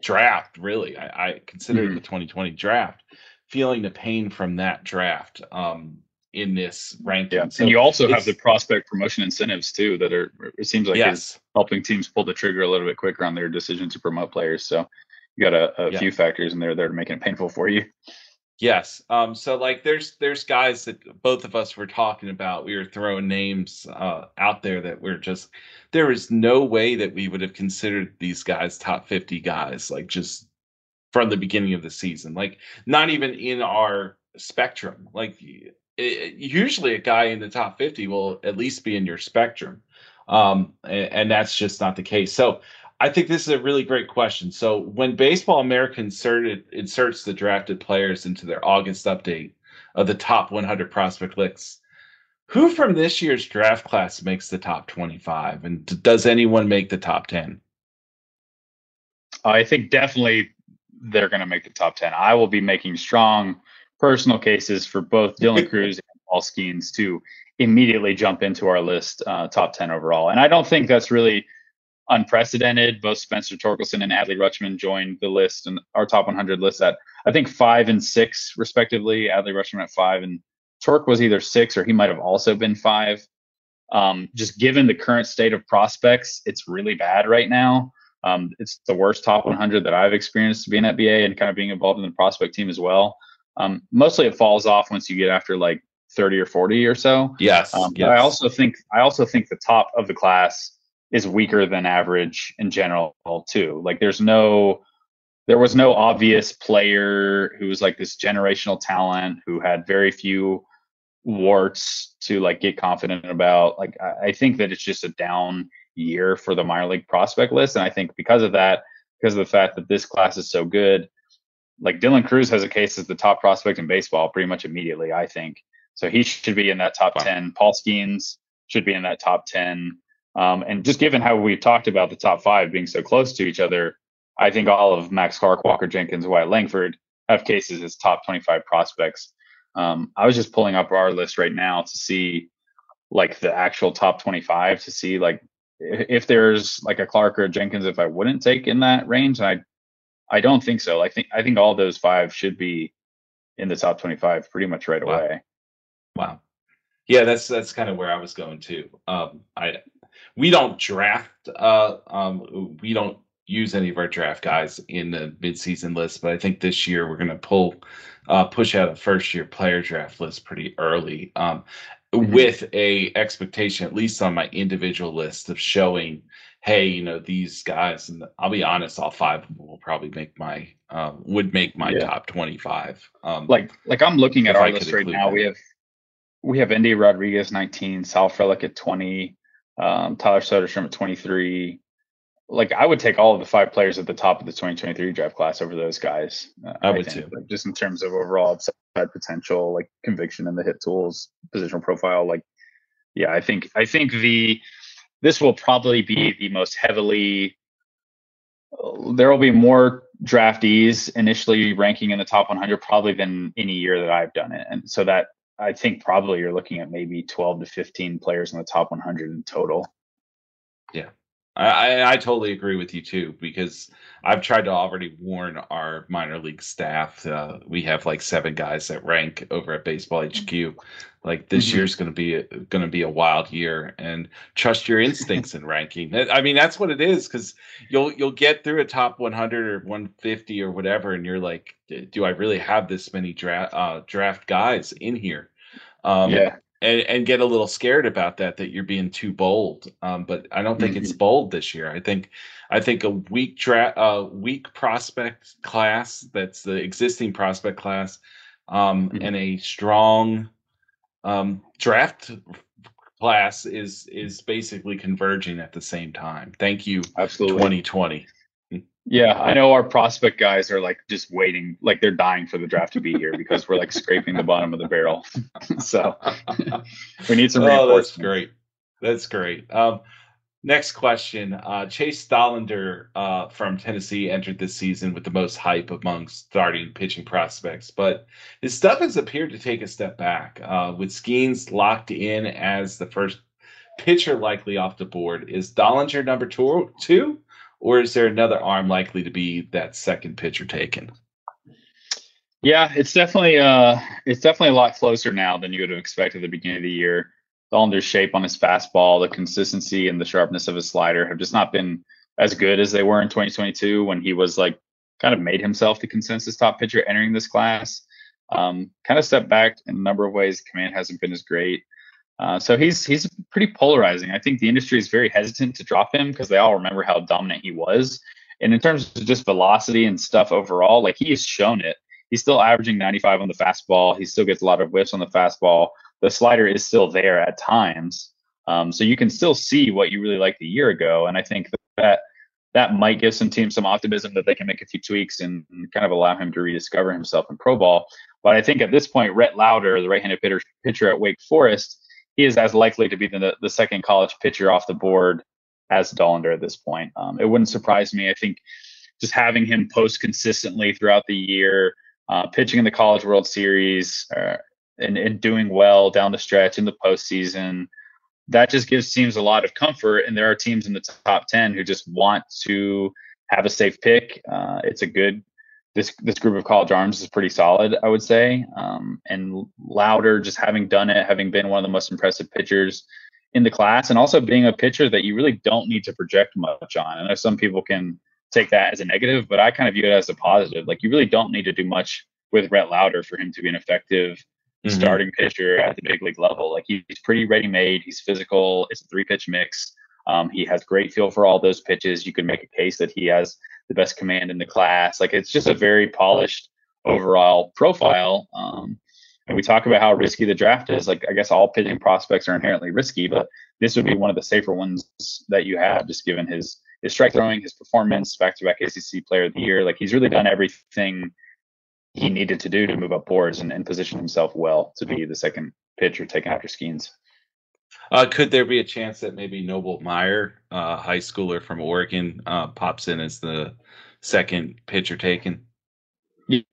draft, really. I, I consider mm-hmm. the 2020 draft, feeling the pain from that draft. Um, in this ranking. Yeah. So and you also have the prospect promotion incentives too that are it seems like yes. is helping teams pull the trigger a little bit quicker on their decision to promote players. So you got a, a yeah. few factors in there that are making it painful for you. Yes. Um, so like there's there's guys that both of us were talking about. We were throwing names uh, out there that we're just there is no way that we would have considered these guys top 50 guys, like just from the beginning of the season. Like not even in our spectrum. Like it, usually a guy in the top 50 will at least be in your spectrum. Um, and, and, that's just not the case. So I think this is a really great question. So when Baseball America inserted inserts the drafted players into their August update of the top 100 prospect lists, who from this year's draft class makes the top 25 and does anyone make the top 10? I think definitely they're going to make the top 10. I will be making strong personal cases for both Dylan Crews and Paul Skenes to immediately jump into our list, uh, top 10 overall. And I don't think that's really unprecedented. Both Spencer Torkelson and Adley Rutschman joined the list and our top 100 list at, I think, five and six, respectively. Adley Rutschman at five, and Tork was either six or he might have also been five. Um, just given the current state of prospects, it's really bad right now. Um, it's the worst top 100 that I've experienced being at BA and kind of being involved in the prospect team as well. Um, mostly it falls off once you get after like 30 or 40 or so. Yes. Um, yes. I also think I also think the top of the class is weaker than average in general too. Like there's no there was no obvious player who was like this generational talent who had very few warts to like get confident about. Like I, I think that it's just a down year for the minor league prospect list. And I think because of that, because of the fact that this class is so good, like Dylan Crews has a case as the top prospect in baseball pretty much immediately, I think. So he should be in that top wow. 10. Paul Skenes should be in that top 10. Um, and just given how we've talked about the top five being so close to each other, I think all of Max Clark, Walker Jenkins, Wyatt Langford have cases as top 25 prospects. Um, I was just pulling up our list right now to see like the actual top 25 to see like if there's like a Clark or a Jenkins if I wouldn't take in that range. And I I don't think so. I think I think all those five should be in the top 25 pretty much right wow. away. Wow. Yeah, that's that's kind of where I was going too. Um, I we don't draft. Uh, um, we don't use any of our draft guys in the midseason list, but I think this year we're going to pull uh, push out a first year player draft list pretty early. Um, mm-hmm. with a expectation, at least on my individual list, of showing hey, you know, these guys, and I'll be honest, all five of them will probably make my um, would make my yeah. top twenty five. Um, like like I'm looking at our list right now. Them. We have we have Endy Rodriguez nineteen, Sal Frelick at twenty, um, Tyler Soderstrom at twenty three. Like I would take all of the five players at the top of the 2023 draft class over those guys. Uh, I, I would think. too. Like, just in terms of overall upside potential, like conviction in the hit tools, positional profile. Like, yeah, I think I think the this will probably be the most heavily there will be more draftees initially ranking in the top 100 probably than any year that I've done it. And so that I think probably you're looking at maybe 12 to 15 players in the top 100 in total. Yeah. I, I totally agree with you too because I've tried to already warn our minor league staff. Uh, we have like seven guys that rank over at Baseball HQ. Like this mm-hmm. year's going to be going to be a wild year, and trust your instincts in ranking. I mean, that's what it is because you'll you'll get through a top 100 or 150 or whatever, and you're like, do I really have this many draft uh, draft guys in here? Um, yeah and, and get a little scared about that that you're being too bold. Um, but I don't think mm-hmm. it's bold this year. I think I think a weak draft, uh, weak prospect class that's the existing prospect class, um, mm-hmm. and a strong um, draft class is is basically converging at the same time. Thank you, absolutely, 2020. Yeah, I know our prospect guys are like just waiting, like they're dying for the draft to be here because we're like scraping the bottom of the barrel. so we need some. Oh, that's great. That's great. Um, next question: uh, Chase Dollander uh, from Tennessee entered this season with the most hype among starting pitching prospects, but his stuff has appeared to take a step back. Uh, with Skenes locked in as the first pitcher likely off the board, is Dollander number two? Two? or is there another arm likely to be that second pitcher taken? Yeah, it's definitely uh it's definitely a lot closer now than you would have expected at the beginning of the year. Dollander's shape on his fastball, the consistency and the sharpness of his slider have just not been as good as they were in 2022 when he was like kind of made himself the consensus top pitcher entering this class. Um, kind of stepped back in a number of ways. Command hasn't been as great. Uh, so he's he's pretty polarizing. I think the industry is very hesitant to drop him because they all remember how dominant he was. And in terms of just velocity and stuff overall, like he has shown it. He's still averaging 95 on the fastball. He still gets a lot of whiffs on the fastball. The slider is still there at times. Um, so you can still see what you really liked a year ago. And I think that that might give some teams some optimism that they can make a few tweaks and, and kind of allow him to rediscover himself in pro ball. But I think at this point, Rhett Lowder, the right-handed pitcher, pitcher at Wake Forest, he is as likely to be the, the second college pitcher off the board as Dollander at this point. Um, it wouldn't surprise me. I think just having him post consistently throughout the year, uh, pitching in the College World Series, uh, and, and doing well down the stretch in the postseason, that just gives teams a lot of comfort. And there are teams in the top 10 who just want to have a safe pick. Uh, it's a good this this group of college arms is pretty solid, I would say. Um, and Lowder, just having done it, having been one of the most impressive pitchers in the class, and also being a pitcher that you really don't need to project much on. I know some people can take that as a negative, but I kind of view it as a positive. Like you really don't need to do much with Rhett Lowder for him to be an effective mm-hmm. starting pitcher at the big league level. Like he's pretty ready made. He's physical. It's a three pitch mix. Um, he has great feel for all those pitches. You could make a case that he has the best command in the class. Like it's just a very polished overall profile. Um, and we talk about how risky the draft is. Like I guess all pitching prospects are inherently risky, but this would be one of the safer ones that you have, just given his his strike throwing, his performance, back to back ACC Player of the Year. Like he's really done everything he needed to do to move up boards and, and position himself well to be the second pitcher taken after Skenes. Uh, could there be a chance that maybe Noble Meyer, uh, high schooler from Oregon, uh, pops in as the second pitcher taken?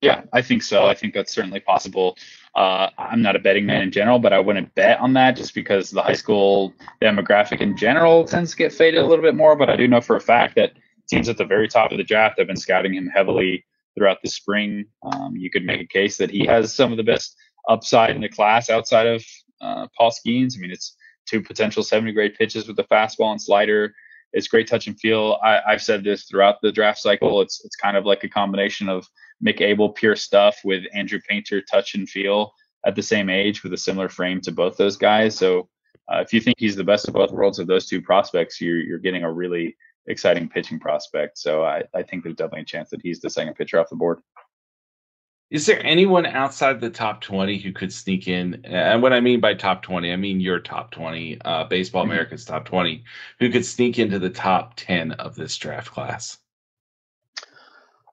Yeah, I think so. I think that's certainly possible. Uh, I'm not a betting man in general, but I wouldn't bet on that just because the high school demographic in general tends to get faded a little bit more. But I do know for a fact that teams at the very top of the draft have been scouting him heavily throughout the spring. Um, you could make a case that he has some of the best upside in the class outside of uh, Paul Skenes. I mean, it's two potential 70 grade pitches with the fastball and slider. It's great touch and feel. I, have said this throughout the draft cycle. It's it's kind of like a combination of Mick Abel pure stuff with Andrew Painter touch and feel at the same age with a similar frame to both those guys. So uh, if you think he's the best of both worlds of those two prospects, you're you're getting a really exciting pitching prospect. So I, I think there's definitely a chance that he's the second pitcher off the board. Is there anyone outside the top 20 who could sneak in? And what I mean by top 20, I mean your top 20, uh, Baseball mm-hmm. America's top 20, who could sneak into the top 10 of this draft class?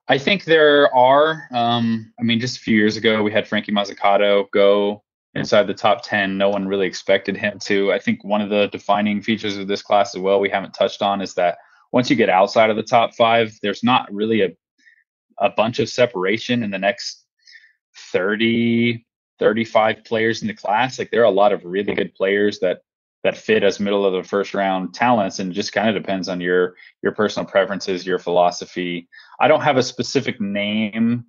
I think there are. Um, I mean, just a few years ago, we had Frankie Mozzicato go inside the top 10. No one really expected him to. I think one of the defining features of this class as well, we haven't touched on, is that once you get outside of the top five, there's not really a a bunch of separation in the next 30, 35 players in the class. Like there are a lot of really good players that that fit as middle of the first round talents and just kind of depends on your your personal preferences, your philosophy. I don't have a specific name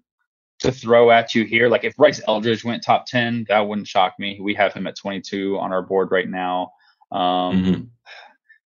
to throw at you here. Like if Bryce Eldridge went top 10, that wouldn't shock me. We have him at 22 on our board right now. Um, mm-hmm.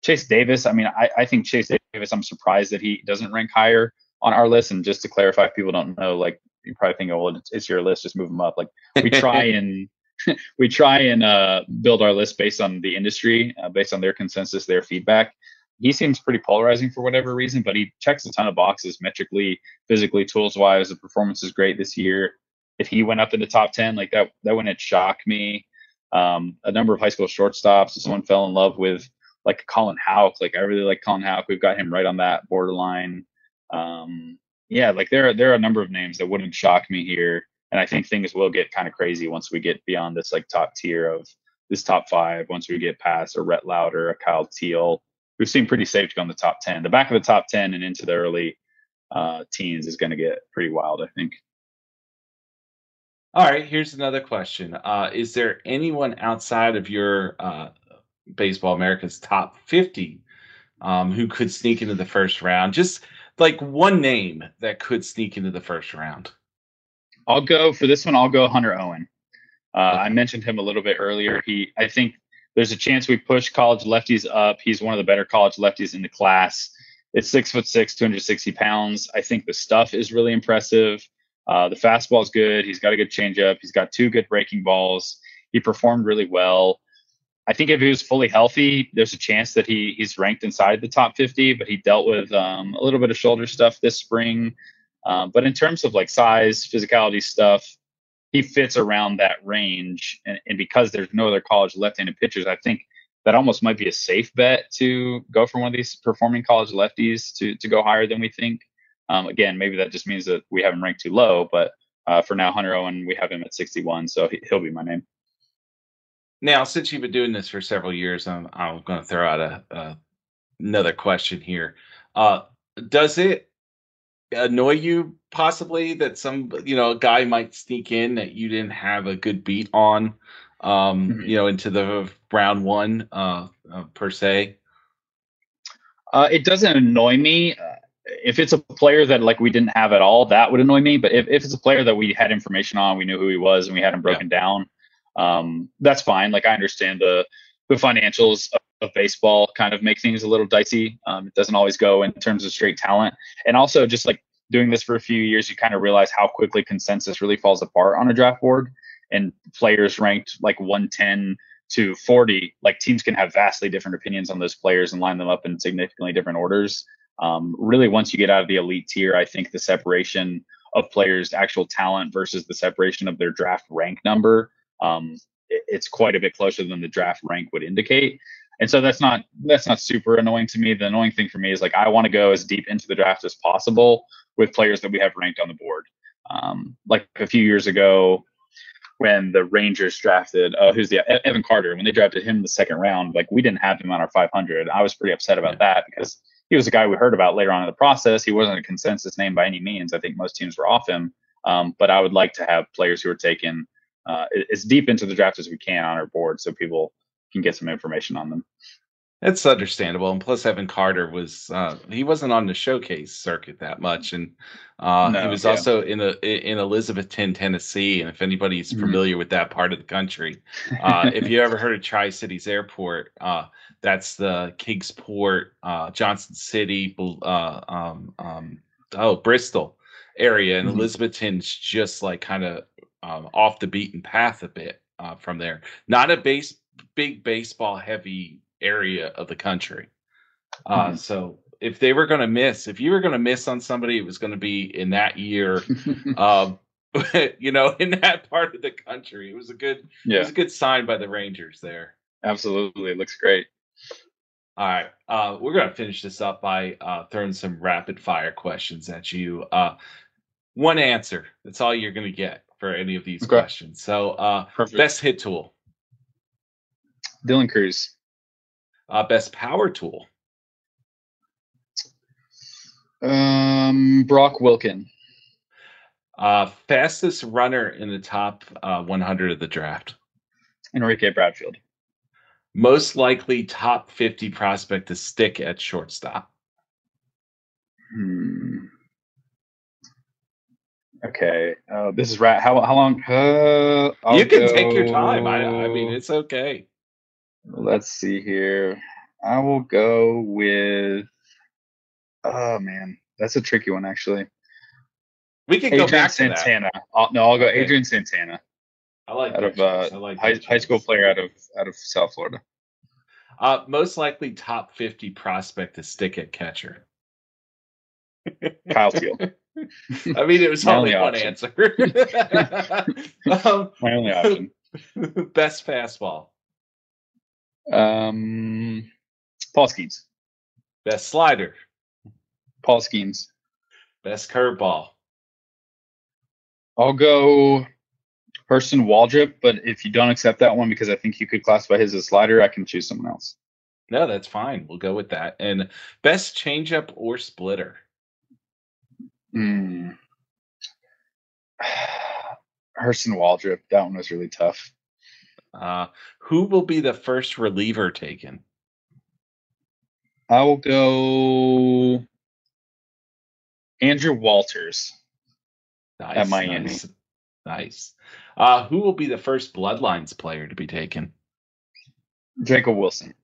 Chase Davis, I mean, I, I think Chase Davis, I'm surprised that he doesn't rank higher on our list. And just to clarify, if people don't know, like you probably think, oh, well, it's, it's your list, just move them up. Like we try and we try and uh, build our list based on the industry, uh, based on their consensus, their feedback. He seems pretty polarizing for whatever reason, but he checks a ton of boxes metrically, physically, tools wise. The performance is great this year. If he went up in the top ten, like that, that wouldn't shock me. Um, a number of high school shortstops. Someone fell in love with like Colin Houck. Like I really like Colin Houck. We've got him right on that borderline. Um, yeah, like there are there are a number of names that wouldn't shock me here, and I think things will get kind of crazy once we get beyond this like top tier of this top five. Once we get past a Rhett Lowder, a Kyle Teel, who seem pretty safe to go in the top ten. The back of the top ten and into the early uh, teens is going to get pretty wild, I think. All right, here's another question. Uh, is there anyone outside of your uh, Baseball America's top 50 um, who could sneak into the first round? Just like one name that could sneak into the first round. I'll go for this one. I'll go Hunter Owen. Uh, I mentioned him a little bit earlier. He, I think there's a chance we push college lefties up. He's one of the better college lefties in the class. It's six foot six, 260 pounds. I think the stuff is really impressive. Uh, the fastball is good. He's got a good changeup. He's got two good breaking balls. He performed really well. I think if he was fully healthy, there's a chance that he he's ranked inside the top 50. But he dealt with um, a little bit of shoulder stuff this spring. Um, but in terms of like size, physicality stuff, he fits around that range. And, and because there's no other college left-handed pitchers, I think that almost might be a safe bet to go for one of these performing college lefties to to go higher than we think. Um, again, maybe that just means that we have him ranked too low, but uh, for now, Hunter Owen, we have him at 61, so he, will be my name. Now, since you've been doing this for several years, I'm, I'm going to throw out a, a, another question here. Uh, does it annoy you possibly that some you know a guy might sneak in that you didn't have a good beat on, um, mm-hmm. you know, into the round one uh, uh, per se? Uh, it doesn't annoy me. Uh, if it's a player that like we didn't have at all, that would annoy me. But if, if it's a player that we had information on, we knew who he was, and we had him broken yeah. down, um, that's fine. Like I understand the the financials of, of baseball kind of make things a little dicey. Um, it doesn't always go in terms of straight talent, and also just like doing this for a few years, you kind of realize how quickly consensus really falls apart on a draft board, and players ranked like 110 to 40, like teams can have vastly different opinions on those players and line them up in significantly different orders. Um, really, once you get out of the elite tier, I think the separation of players' actual talent versus the separation of their draft rank number, um, it, it's quite a bit closer than the draft rank would indicate. And so that's not that's not super annoying to me. The annoying thing for me is like I want to go as deep into the draft as possible with players that we have ranked on the board. Um, like a few years ago, when the Rangers drafted, uh, who's the Evan Carter, when they drafted him in the second round, like we didn't have him on our 500. I was pretty upset about that because he was a guy we heard about later on in the process. He wasn't a consensus name by any means. I think most teams were off him. Um, but I would like to have players who are taken uh, as deep into the draft as we can on our board so people can get some information on them. That's understandable, and plus Evan Carter was uh, he wasn't on the showcase circuit that much, and uh, no, he was yeah. also in a in Elizabethton, Tennessee. And if anybody's mm-hmm. familiar with that part of the country, uh, if you ever heard of Tri Cities Airport, uh, that's the Kingsport, uh, Johnson City, uh, um, um, oh Bristol area, and mm-hmm. Elizabethton's just like kind of um, off the beaten path a bit uh, from there. Not a base big baseball heavy area of the country. Uh, mm-hmm. So if they were going to miss, if you were going to miss on somebody, it was going to be in that year. um, you know, in that part of the country, it was a good, yeah. it was a good sign by the Rangers there. Absolutely, it looks great. All right. Uh, we're going to finish this up by uh, throwing some rapid fire questions at you. Uh, one answer. That's all you're going to get for any of these okay. questions. So, uh, best hit tool. Dylan Crews. Uh, best power tool. Um, Brock Wilken. Uh, fastest runner in the top uh, 100 of the draft. Enrique Bradfield most likely top 50 prospect to stick at shortstop? Hmm. Okay. Uh, this is right. How, how long? Uh, you can go... take your time. I, I mean, it's okay. Let's see here. I will go with. Oh, man. That's a tricky one, actually. We can Adrian go back Santana. I'll, no, I'll go okay. Adrian Santana. I like out of uh, like high, high school player out of out of South Florida. Uh, most likely top 50 prospect to stick at catcher. Kyle Teel. I mean, it was only, only one answer. um, My only option. Best fastball. Um, Paul Skenes. Best slider. Paul Skenes. Best curveball. I'll go Hurston Waldrep, but if you don't accept that one because I think you could classify his as a slider, I can choose someone else. No, that's fine. We'll go with that. And best changeup or splitter. Hmm. Hurston Waldrep. That one was really tough. Uh, who will be the first reliever taken? I will go Andrew Walters nice, at Miami. Nice. nice. Uh, who will be the first Bloodlines player to be taken? Jacob Wilson.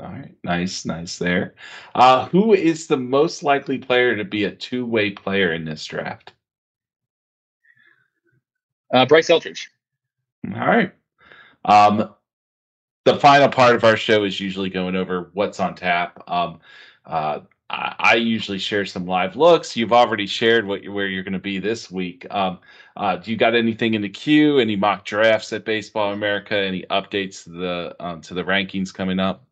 All right, nice, nice there. Uh, who is the most likely player to be a two-way player in this draft? Uh, Bryce Eldridge. All right. Um, the final part of our show is usually going over what's on tap. Um, uh, I, I, usually share some live looks. You've already shared what you, where you're going to be this week. Um, uh, do you got anything in the queue? Any mock drafts at Baseball America? Any updates to the um, to the rankings coming up?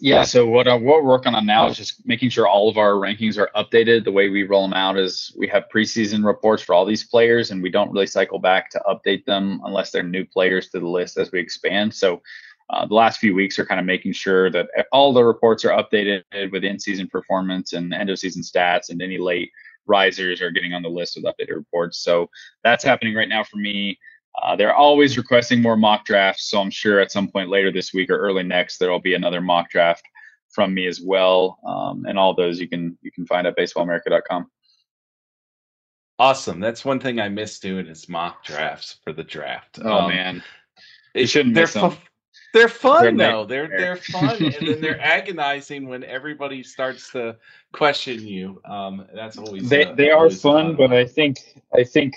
Yeah. So what uh, what we're working on now is just making sure all of our rankings are updated. The way we roll them out is we have preseason reports for all these players, and we don't really cycle back to update them unless they're new players to the list as we expand. So uh, the last few weeks are kind of making sure that all the reports are updated with in-season performance and end-of-season stats, and any late risers are getting on the list with updated reports. So that's happening right now for me. Uh, they're always requesting more mock drafts, so I'm sure at some point later this week or early next there will be another mock draft from me as well. Um, and all those you can you can find at baseballamerica.com. Awesome. That's one thing I miss doing is mock drafts for the draft. Oh um, man, you shouldn't miss them. They're fun they're though. They're they're fun, and then they're agonizing when everybody starts to question you. Um, that's always they they are fun, but I think I think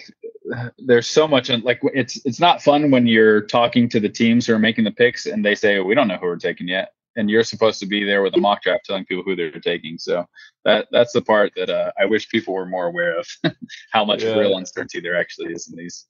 there's so much like it's it's not fun when you're talking to the teams who are making the picks and they say we don't know who we're taking yet, and you're supposed to be there with a mock draft telling people who they're taking. So that that's the part that uh, I wish people were more aware of how much yeah. real uncertainty there actually is in these.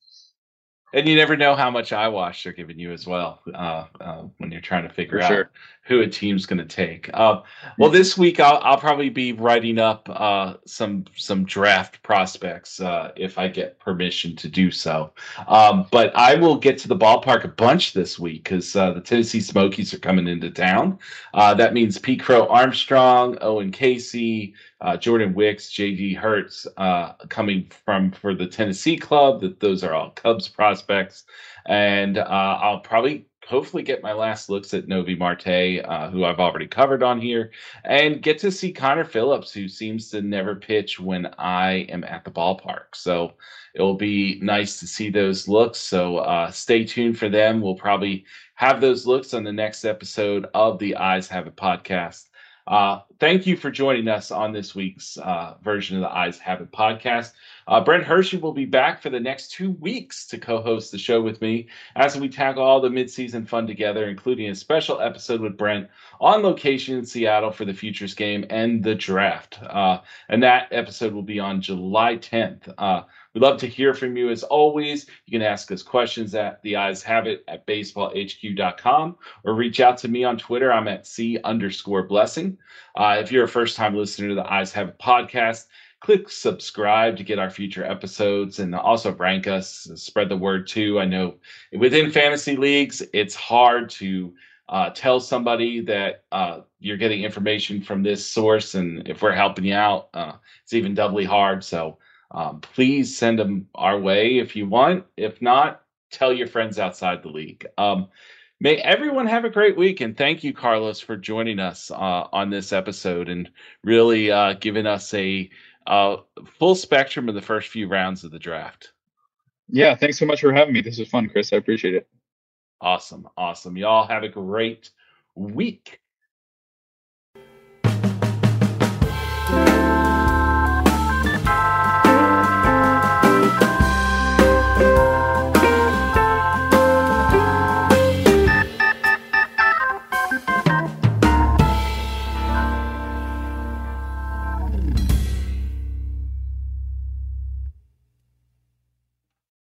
And you never know how much eyewash they're giving you as well uh, uh, when you're trying to figure out who a team's going to take. Uh, well, this week I'll, I'll probably be writing up uh, some some draft prospects uh, if I get permission to do so. Um, but I will get to the ballpark a bunch this week because uh, the Tennessee Smokies are coming into town. that means Pete Crow Armstrong, Owen Caissie, uh, Jordan Wicks, J.D. Herz uh, coming from for the Tennessee club. That those are all Cubs prospects, and uh, I'll probably hopefully get my last looks at Noelvi Marte, uh, who I've already covered on here, and get to see Connor Phillips, who seems to never pitch when I am at the ballpark. So it will be nice to see those looks. So uh, stay tuned for them. We'll probably have those looks on the next episode of the Eyes Have It podcast. Uh, thank you for joining us on this week's uh, version of the Eyes Have It podcast. Uh, Brent Hershey will be back for the next two weeks to co host the show with me as we tackle all the midseason fun together, including a special episode with Brent on location in Seattle for the Futures game and the draft. Uh, and that episode will be on July 10th. Uh, We'd love to hear from you as always. You can ask us questions at the eyes have it at baseballhq.com or reach out to me on Twitter. I'm at C underscore blessing. Uh, if you're a first time listener to the Eyes Have It podcast, click subscribe to get our future episodes and also rank us, spread the word too. I know within fantasy leagues, it's hard to uh, tell somebody that uh, you're getting information from this source, and if we're helping you out, uh, it's even doubly hard. So um, please send them our way if you want. If not, tell your friends outside the league. Um, may everyone have a great week, and thank you, Carlos, for joining us uh, on this episode and really uh, giving us a uh, full spectrum of the first few rounds of the draft. Yeah, thanks so much for having me. This was fun, Chris. I appreciate it. Awesome, awesome. Y'all have a great week.